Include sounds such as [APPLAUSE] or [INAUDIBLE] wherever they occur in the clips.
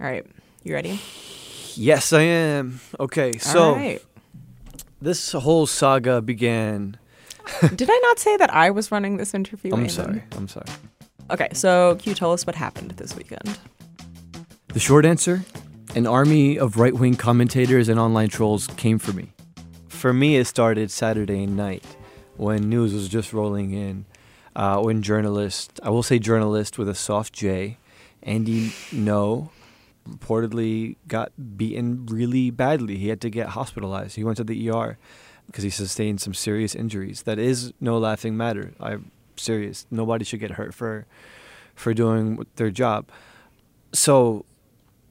All right. You ready? Yes, I am. Okay, so right. this whole saga began. [LAUGHS] Did I not say that I was running this interview? I'm Aymann? sorry. I'm sorry. Okay, so can you tell us what happened this weekend? The short answer an army of right wing commentators and online trolls came for me. For me, it started Saturday night when news was just rolling in. Uh, when journalist, I will say journalist with a soft J, Andy Ngo, reportedly got beaten really badly. He had to get hospitalized. He went to the ER because he sustained some serious injuries. That is no laughing matter. I'm serious. Nobody should get hurt for for doing their job. So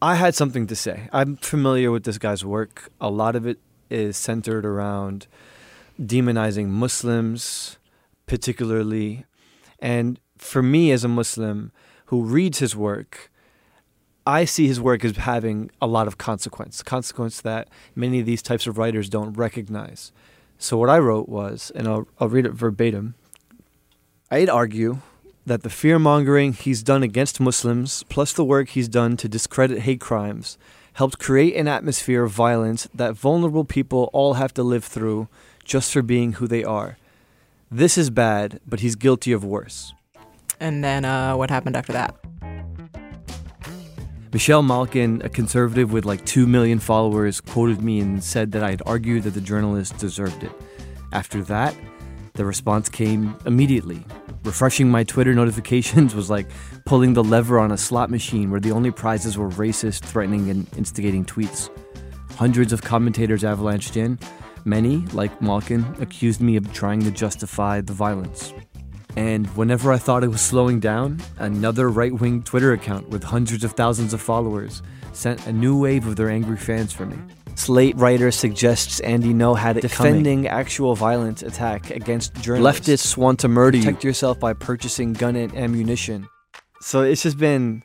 I had something to say. I'm familiar with this guy's work. A lot of it is centered around demonizing Muslims, particularly. And for me, as a Muslim who reads his work, I see his work as having a lot of consequence, consequence that many of these types of writers don't recognize. So what I wrote was, and I'll, I'll read it verbatim. I'd argue that the fear mongering he's done against Muslims, plus the work he's done to discredit hate crimes, helped create an atmosphere of violence that vulnerable people all have to live through just for being who they are. This is bad, but he's guilty of worse. And then uh, what happened after that? Michelle Malkin, a conservative with like 2 million followers, quoted me and said that I had argued that the journalist deserved it. After that, the response came immediately. Refreshing my Twitter notifications [LAUGHS] was like pulling the lever on a slot machine where the only prizes were racist, threatening, and instigating tweets. Hundreds of commentators avalanched in. Many, like Malkin, accused me of trying to justify the violence. And whenever I thought it was slowing down, another right wing Twitter account with hundreds of thousands of followers sent a new wave of their angry fans for me. Slate writer suggests Andy Ngo had it defending actual violent attack against journalists. Leftists want to murder you. Protect yourself by purchasing gun and ammunition. So it's just been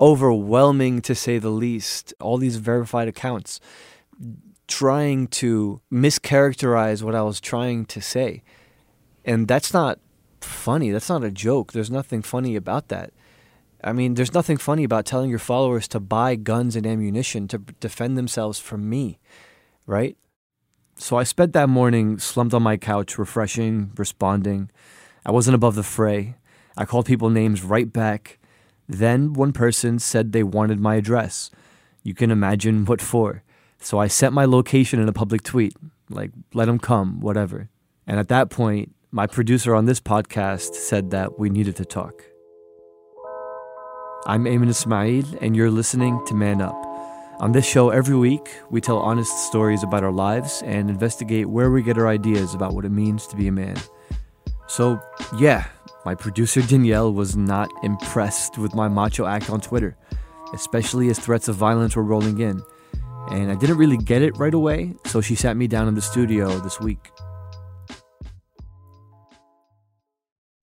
overwhelming to say the least. All these verified accounts trying to mischaracterize what I was trying to say. And that's not funny. That's not a joke. There's nothing funny about that. I mean, there's nothing funny about telling your followers to buy guns and ammunition to defend themselves from me, right? So I spent that morning slumped on my couch, refreshing, responding. I wasn't above the fray. I called people names right back. Then one person said they wanted my address. You can imagine what for. So I sent my location in a public tweet, like, let them come, whatever. And at that point, my producer on this podcast said that we needed to talk. I'm Aymann Ismail, and you're listening to Man Up. On this show, every week, we tell honest stories about our lives and investigate where we get our ideas about what it means to be a man. So, yeah, my producer Danielle was not impressed with my macho act on Twitter, especially as threats of violence were rolling in. And I didn't really get it right away, so she sat me down in the studio this week.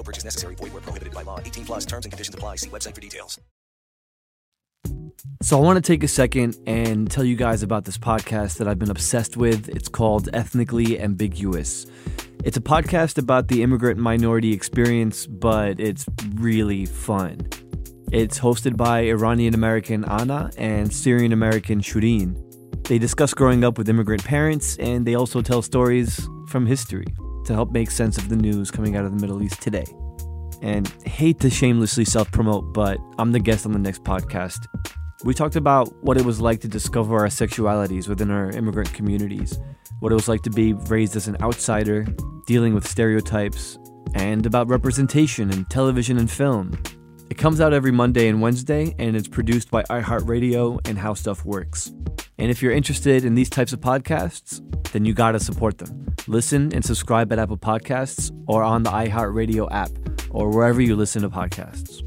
No purchase necessary. Void where prohibited by law. 18 plus terms and conditions apply. See website for details. So, I want to take a second and tell you guys about this podcast that I've been obsessed with. It's called Ethnically Ambiguous. It's a podcast about the immigrant minority experience, but it's really fun. It's hosted by Iranian American Anna and Syrian American Shireen. They discuss growing up with immigrant parents, and they also tell stories from history to help make sense of the news coming out of the Middle East today. And hate to shamelessly self promote, but I'm the guest on the next podcast. We talked about what it was like to discover our sexualities within our immigrant communities, what it was like to be raised as an outsider, dealing with stereotypes, and about representation in television and film. It comes out every Monday and Wednesday, and it's produced by iHeartRadio and How Stuff Works. And if you're interested in these types of podcasts, then you gotta support them. Listen and subscribe at Apple Podcasts or on the iHeartRadio app or wherever you listen to podcasts.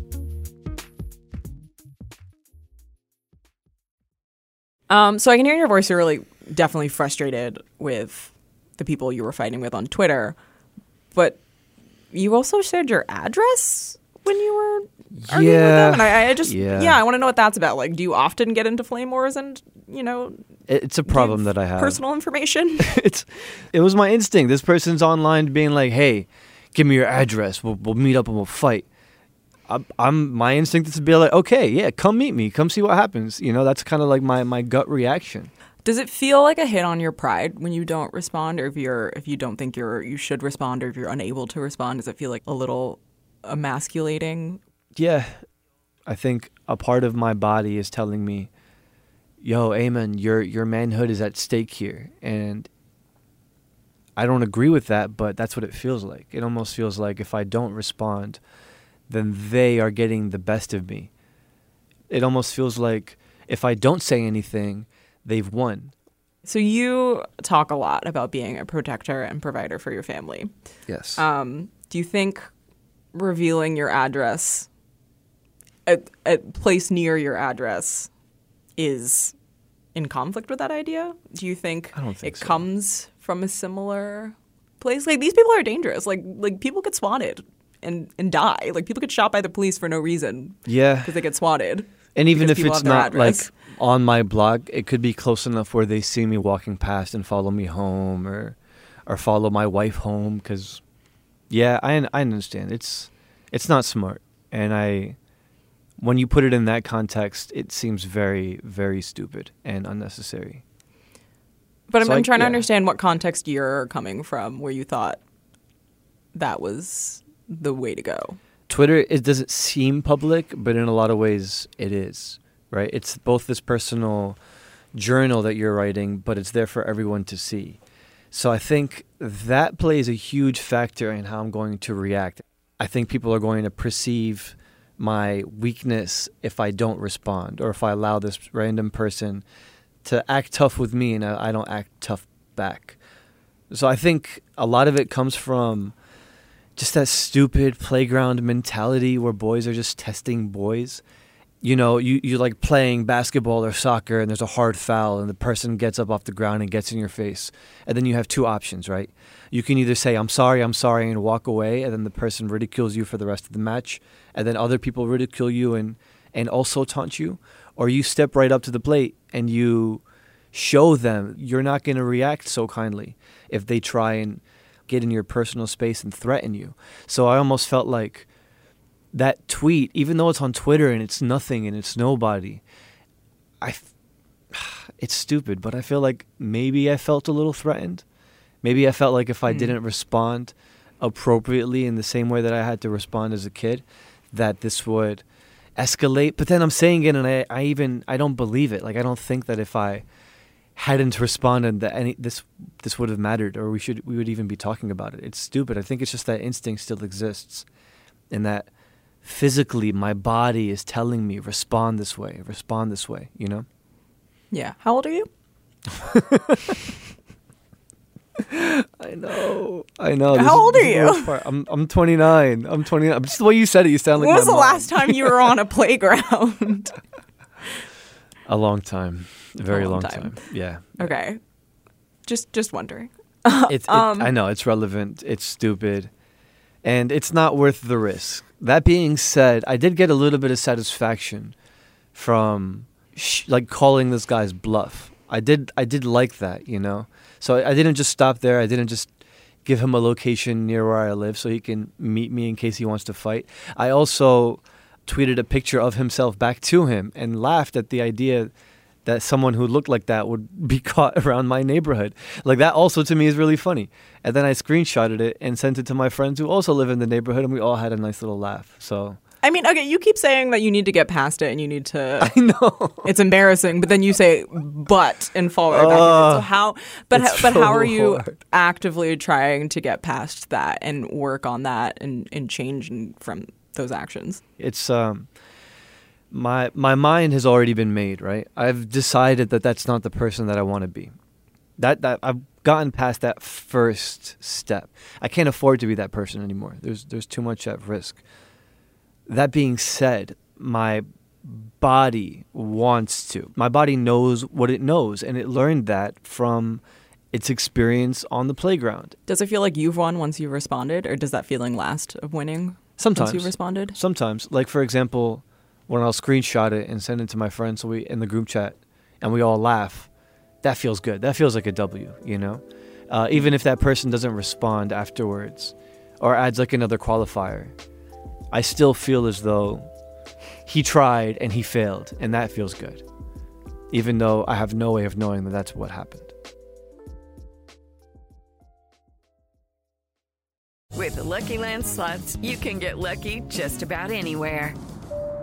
Um, so I can hear in your voice you're really definitely frustrated with the people you were fighting with on Twitter, but you also shared your address when you were arguing with them, and I, I just Yeah. yeah. I want to know what that's about. Like, do you often get into flame wars and you know It's a problem that I have. personal information? [LAUGHS] it's it was my instinct. This person's online being like, "Hey, give me your address. We'll we'll meet up and we'll fight." I'm, I'm my instinct is to be like, "Okay, yeah, come meet me. Come see what happens." You know, that's kind of like my my gut reaction. Does it feel like a hit on your pride when you don't respond, or if you're if you don't think you're you should respond, or if you're unable to respond? Does it feel like a little emasculating? Yeah, I think a part of my body is telling me, "Yo, Aymann, your your manhood is at stake here," and I don't agree with that, but that's what it feels like. It almost feels like if I don't respond, then they are getting the best of me. It almost feels like if I don't say anything, they've won. So you talk a lot about being a protector and provider for your family. Yes. Um, do you think revealing your address, a, a place near your address, is in conflict with that idea? Do you think, think it so. comes from a similar place? Like these people are dangerous. Like like people get swatted and and die. Like people get shot by the police for no reason yeah. because they get swatted. And even if it's not like on my blog, it could be close enough where they see me walking past and follow me home, or or follow my wife home. Because, yeah, I I understand it's it's not smart, and I when you put it in that context, it seems very very stupid and unnecessary. But I'm, So I'm I- trying to understand what context you're coming from where you thought that was the way to go. Twitter it doesn't seem public, but in a lot of ways it is, right? It's both this personal journal that you're writing, but it's there for everyone to see. So I think that plays a huge factor in how I'm going to react. I think people are going to perceive my weakness if I don't respond or if I allow this random person to act tough with me and I don't act tough back. So I think a lot of it comes from just that stupid playground mentality where boys are just testing boys. You know, you, you like playing basketball or soccer and there's a hard foul and the person gets up off the ground and gets in your face. And then you have two options, right? You can either say, I'm sorry, I'm sorry, and walk away, and then the person ridicules you for the rest of the match, and then other people ridicule you and, and also taunt you. Or you step right up to the plate and you show them you're not going to react so kindly if they try and get in your personal space and threaten you. So I almost felt like that tweet, even though it's on Twitter and it's nothing and it's nobody, I, [SIGHS] it's stupid, but I feel like maybe I felt a little threatened. Maybe I felt like if I Mm. didn't respond appropriately in the same way that I had to respond as a kid, that this would escalate. But then I'm saying it, and I, I even I don't believe it. Like I don't think that if I hadn't responded that any this this would have mattered or we should we would even be talking about it. It's stupid. I think it's just that instinct still exists and that physically my body is telling me respond this way, respond this way, you know? Yeah. How old are you? [LAUGHS] I know. I know. How old are you? I'm I'm 29. I'm 29. Just the way you said it, you sound like when was the mom. last time you were on a [LAUGHS] playground? A long time. A very long long, time. time. Yeah. okay. Just just wondering. It's, [LAUGHS] it, Um, I know it's relevant. It's stupid, and it's not worth the risk. That being said, I did get a little bit of satisfaction from sh- like calling this guy's bluff. I did. I did like that, you know. So I, I didn't just stop there. I didn't just give him a location near where I live so he can meet me in case he wants to fight. I also tweeted a picture of himself back to him and laughed at the idea that someone who looked like that would be [LAUGHS] caught around my neighborhood. Like that also to me is really funny. And then I screenshotted it and sent it to my friends who also live in the neighborhood and we all had a nice little laugh. So I mean, okay, you keep saying that you need to get past it and you need to [LAUGHS] I know. it's embarrassing, but then you say but and fall right back it. So how but how, but how are you hard. actively trying to get past that and work on that and, and change from those actions? It's um my my mind has already been made, right? I've decided that that's not the person that I want to be. That that I've gotten past that first step. I can't afford to be that person anymore. There's there's too much at risk. That being said, my body wants to. My body knows what it knows, and it learned that from its experience on the playground. Does it feel like you've won once you've responded, or does that feeling last of winning Sometimes once you've responded? Sometimes, like for example, when I'll screenshot it and send it to my friends, so we in the group chat, and we all laugh. That feels good. That feels like a W, you know. Uh, even if that person doesn't respond afterwards, or adds like another qualifier, I still feel as though he tried and he failed, and that feels good. Even though I have no way of knowing that that's what happened. With the Lucky Land slots, you can get lucky just about anywhere.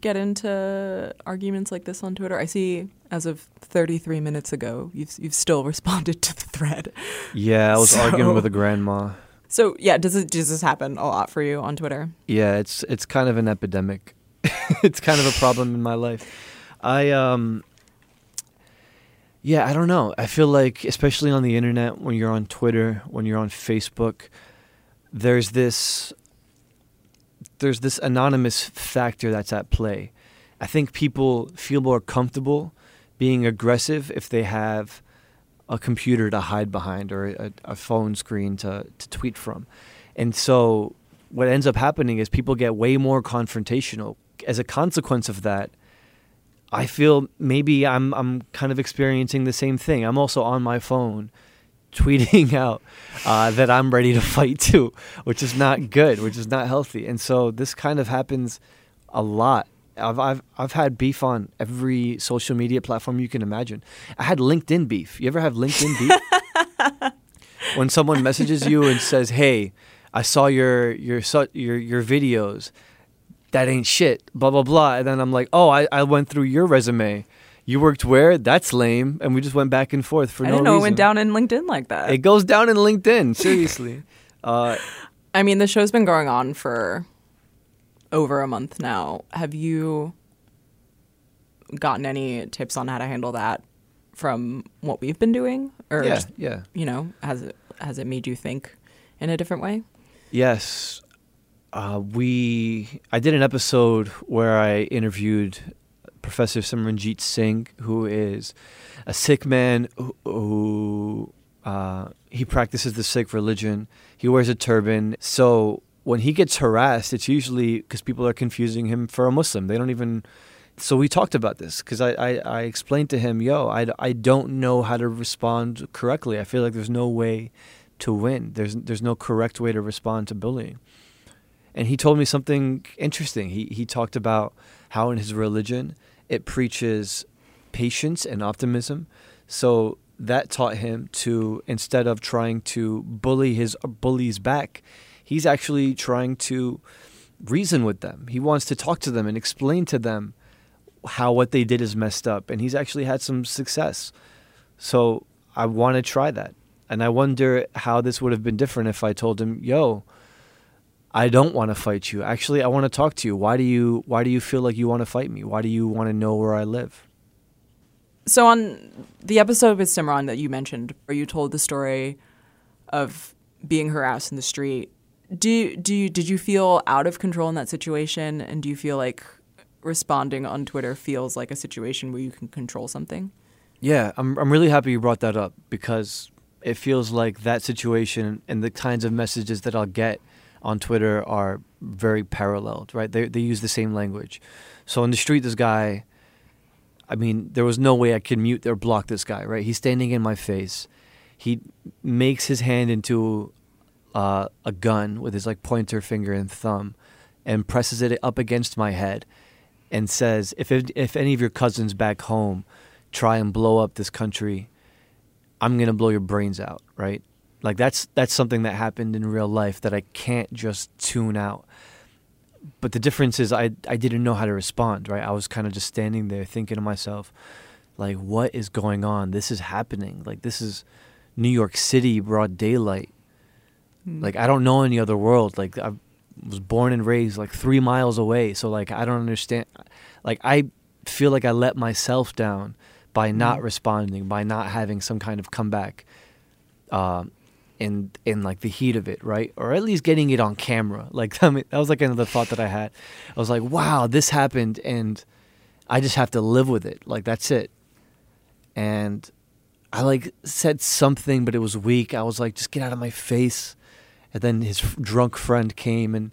get into arguments like this on Twitter? I see, as of 33 minutes ago, you've you've still [LAUGHS] responded to the thread. Yeah, I was So- arguing with a grandma. So, yeah, does it does this happen a lot for you on Twitter? Yeah, it's it's kind of an epidemic. [LAUGHS] it's kind of a problem in my life. I um yeah, I don't know. I feel like especially on the internet when you're on Twitter, when you're on Facebook, there's this there's this anonymous factor that's at play. I think people feel more comfortable being aggressive if they have a computer to hide behind or a, a phone screen to, to tweet from. And so what ends up happening is people get way more confrontational. As a consequence of that, I feel maybe I'm I'm kind of experiencing the same thing. I'm also on my phone tweeting [LAUGHS] out uh, that I'm ready to fight too, which is not good, which is not healthy. And so this kind of happens a lot. I've I've I've had beef on every social media platform you can imagine. I had LinkedIn beef. You ever have LinkedIn beef? [LAUGHS] when someone messages you and says, "Hey, I saw your your your your videos. That ain't shit." Blah blah blah. And then I'm like, "Oh, I, I went through your resume. You worked where? That's lame." And we just went back and forth for I no didn't know it went down in LinkedIn like that. It goes down in LinkedIn. Seriously. uh, [LAUGHS] I mean, the show's been going on for over a month now. Have you gotten any tips on how to handle that from what we've been doing, or yeah, just, yeah. you know, has it has it made you think in a different way? Yes. Uh, we I did an episode where I interviewed Professor Simran Jeet Singh, who is a Sikh man who, who uh, he practices the Sikh religion. He wears a turban. So when he gets harassed, it's usually because people are confusing him for a Muslim. They don't even. So we talked about this because I, I, I explained to him, yo, I, I don't know how to respond correctly. I feel like there's no way to win. There's there's no correct way to respond to bullying. And he told me something interesting. He he talked about how in his religion it preaches patience and optimism. So that taught him to instead of trying to bully his bullies back, he's actually trying to reason with them. He wants to talk to them and explain to them how what they did is messed up and he's actually had some success. So I want to try that. And I wonder how this would have been different if I told him, "Yo, I don't want to fight you. Actually, I want to talk to you. Why do you why do you feel like you want to fight me? Why do you want to know where I live?" So on the episode with Simran that you mentioned, where you told the story of being harassed in the street, do do you, did you feel out of control in that situation, and do you feel like responding on Twitter feels like a situation where you can control something? Yeah, I'm I'm really happy you brought that up because it feels like that situation and the kinds of messages that I'll get on Twitter are very paralleled, right? They they use the same language. So on the street, this guy, I mean, there was no way I could mute or block this guy, right? He's standing in my face. He makes his hand into uh, a gun with his like pointer finger and thumb, and presses it up against my head, and says, "If if any of your cousins back home try and blow up this country, I'm gonna blow your brains out." Right? Like that's that's something that happened in real life that I can't just tune out. but the difference is I I didn't know how to respond. Right, I was kind of just standing there thinking to myself, like, what is going on? This is happening. Like this is New York City, broad daylight. Like I don't know any other world. Like I was born and raised like three miles away. So like I don't understand. Like I feel like I let myself down by not responding, by not having some kind of comeback. Um, in in like the heat of it, right? Or at least getting it on camera. [LAUGHS] Like I mean, that was like another thought that I had. I was like, wow, this happened, and I just have to live with it. Like that's it. And I like said something, but it was weak. I was like, just get out of my face. And then his drunk friend came, and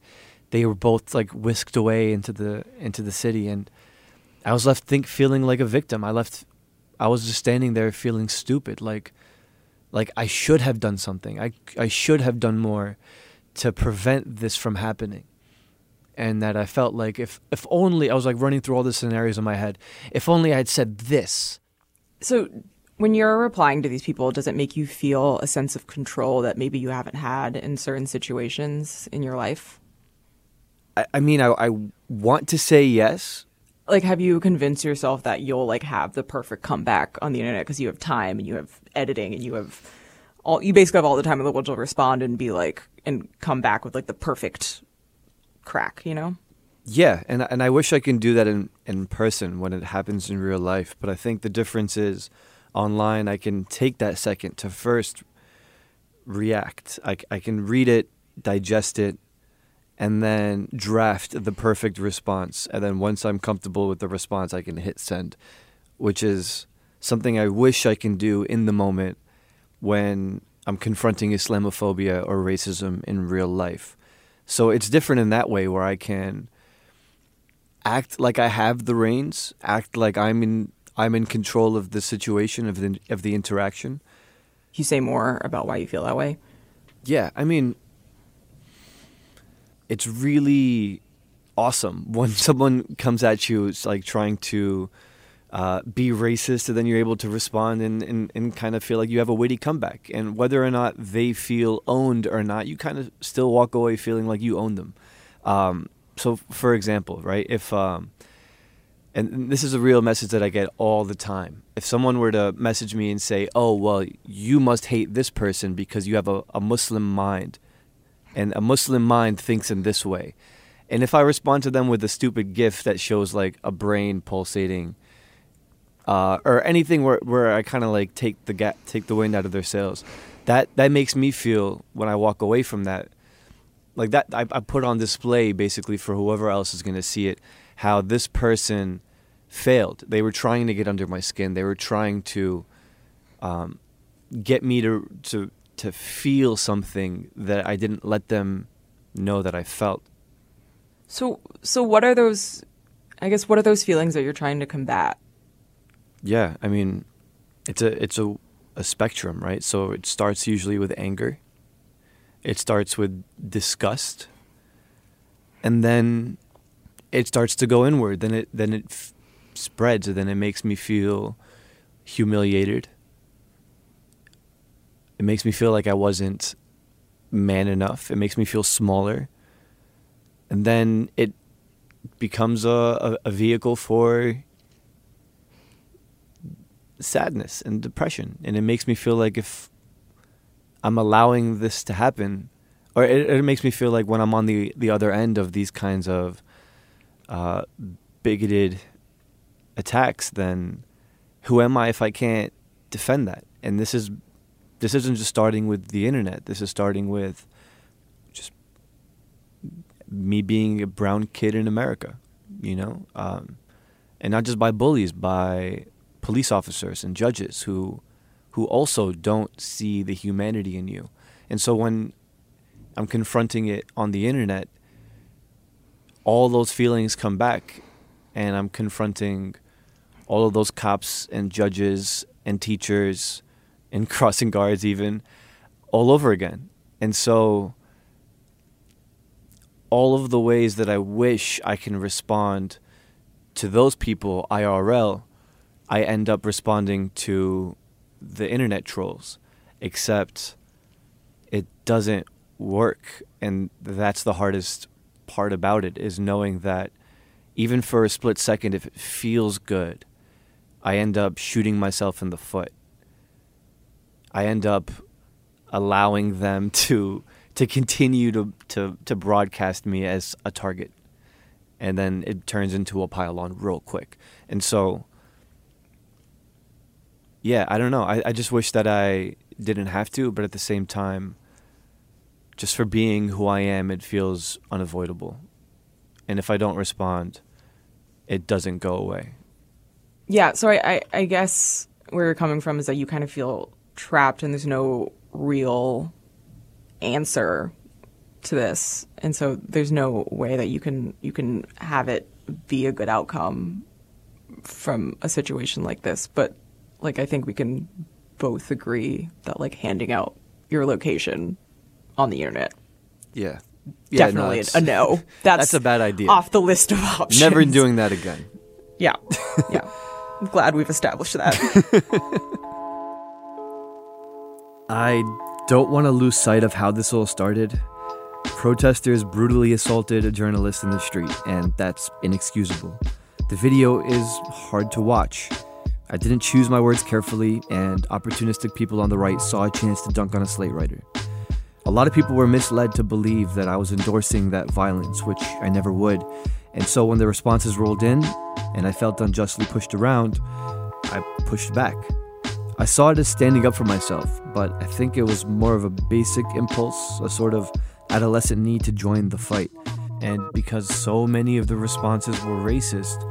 they were both like whisked away into the into the city, and I was left think feeling like a victim. I left. I was just standing there feeling stupid, like like I should have done something. I I should have done more to prevent this from happening. And that I felt like if if only I was like running through all the scenarios in my head. If only I had said this. So, when you're replying to these people, does it make you feel a sense of control that maybe you haven't had in certain situations in your life? I, I mean, I, I want to say yes. Like, have you convinced yourself that you'll like have the perfect comeback on the internet because you have time and you have editing and you have all you basically have all the time in the world to respond and be like and come back with like the perfect crack, you know? Yeah, and and I wish I can do that in in person when it happens in real life. But I think the difference is, online I can take that second to first react. I I can read it, digest it, and then draft the perfect response. And then once I'm comfortable with the response, I can hit send, which is something I wish I can do in the moment when I'm confronting Islamophobia or racism in real life. So it's different in that way where I can act like I have the reins, act like I'm in I'm in control of the situation of the of the interaction. Can you say more about why you feel that way? Yeah, I mean, it's really awesome [LAUGHS] when someone comes at you, it's like trying to uh, be racist, and then you're able to respond and, and, and kind of feel like you have a witty comeback. And whether or not they feel owned or not, you kind of still walk away feeling like you own them. Um, so, for example, right, if um, and this is a real message that I get all the time. If someone were to message me and say, "Oh, well, you must hate this person because you have a, a Muslim mind," and a Muslim mind thinks in this way, and if I respond to them with a stupid GIF that shows like a brain pulsating, uh, or anything where where I kind of like take the ga- take the wind out of their sails, that that makes me feel when I walk away from that, like that I, I put on display basically for whoever else is going to see it how this person failed. They were trying to get under my skin. They were trying to um, get me to to to feel something that I didn't let them know that I felt. So so what are those I guess what are those feelings that you're trying to combat? Yeah, I mean, it's a it's a a spectrum, right? So it starts usually with anger. It starts with disgust, and then it starts to go inward. Then it then it f- spreads, and then it makes me feel humiliated. It makes me feel like I wasn't man enough. It makes me feel smaller, and then it becomes a, a, vehicle for sadness and depression. And it makes me feel like if i'm allowing this to happen or it, it makes me feel like when i'm on the, the other end of these kinds of uh, bigoted attacks then who am i if i can't defend that? And this is this isn't just starting with the internet this is starting with just me being a brown kid in america you know um, and not just by bullies by police officers and judges who who also don't see the humanity in you. And so when I'm confronting it on the internet, all those feelings come back and I'm confronting all of those cops and judges and teachers and [LAUGHS] crossing guards even all over again. And so all of the ways that I wish I can respond to those people IRL I end up responding to the internet trolls, except it doesn't work. And that's the hardest part about it is knowing that even for a split second, if it feels good, I end up shooting myself in the foot. I end up allowing them [LAUGHS] to to continue to, to, to broadcast me as a target. And then it turns into a pile on real quick. And so yeah, I don't know. I, I just wish that I didn't have to, but at the same time, just for being who I am, it feels unavoidable. And if I don't respond, it doesn't go away. Yeah, so I, I, I guess where you're coming from is that you kind of feel trapped and there's no real answer to this. And so there's no way that you can you can have it be a good outcome from a situation like this. But like I think we can both agree that like handing out your location on the internet Yeah. Yeah, definitely it's- a no. [LAUGHS] That's that's a bad idea. Off the list of options. Never doing that again. Yeah. Yeah. I'm [LAUGHS] glad we've established that. [LAUGHS] I don't want to lose sight of how this all started. Protesters brutally assaulted a journalist in the street, and that's inexcusable. The video is hard to watch. I didn't choose my words carefully, and opportunistic people on the right saw a chance to dunk on a slate writer. A lot of people were misled to believe that I was endorsing that violence, which I never would. And so when the responses rolled in, and I felt unjustly pushed around, I pushed back. I saw it as standing up for myself, but I think it was more of a basic impulse, a sort of adolescent need to join the fight. And because so many of the responses were racist,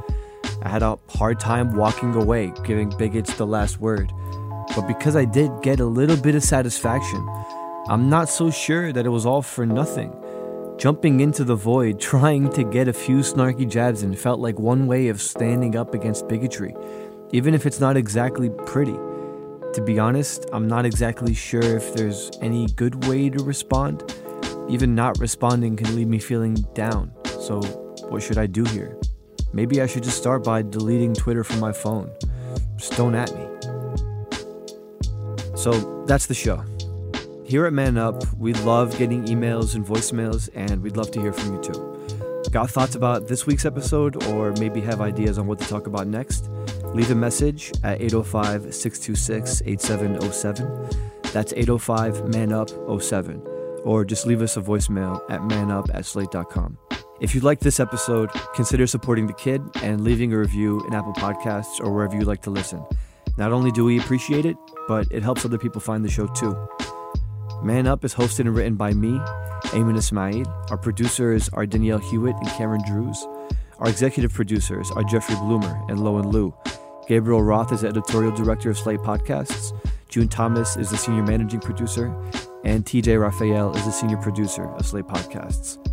I had a hard time walking away, giving bigots the last word. But because I did get a little bit of satisfaction, I'm not so sure that it was all for nothing. Jumping into the void, [LAUGHS] trying to get a few snarky jabs in, felt like one way of standing up against bigotry, even if it's not exactly pretty. To be honest, I'm not exactly sure if there's any good way to respond. Even not responding can leave me feeling down. So, what should I do here? Maybe I should just start by deleting Twitter from my phone. Just don't at me. So, that's the show. Here at Man Up, we love getting emails and voicemails, and we'd love to hear from you too. Got thoughts about this week's episode, or maybe have ideas on what to talk about next? Leave a message at 805 626 8707. That's 805 Man Up 07. Or just leave us a voicemail at manup at slate.com. If you like this episode, consider supporting the kid and leaving a review in Apple Podcasts or wherever you like to listen. Not only do we appreciate it, but it helps other people find the show too. Man Up is hosted and written by me, Aymann Ismail. Our producers are Danielle Hewitt and Cameron Drews. Our executive producers are Jeffrey Bloomer and Lowen Liu. Gabriel Roth is the editorial director of Slate Podcasts. June Thomas is the senior managing producer. And TJ Raphael is the senior producer of Slate Podcasts.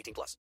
18 plus.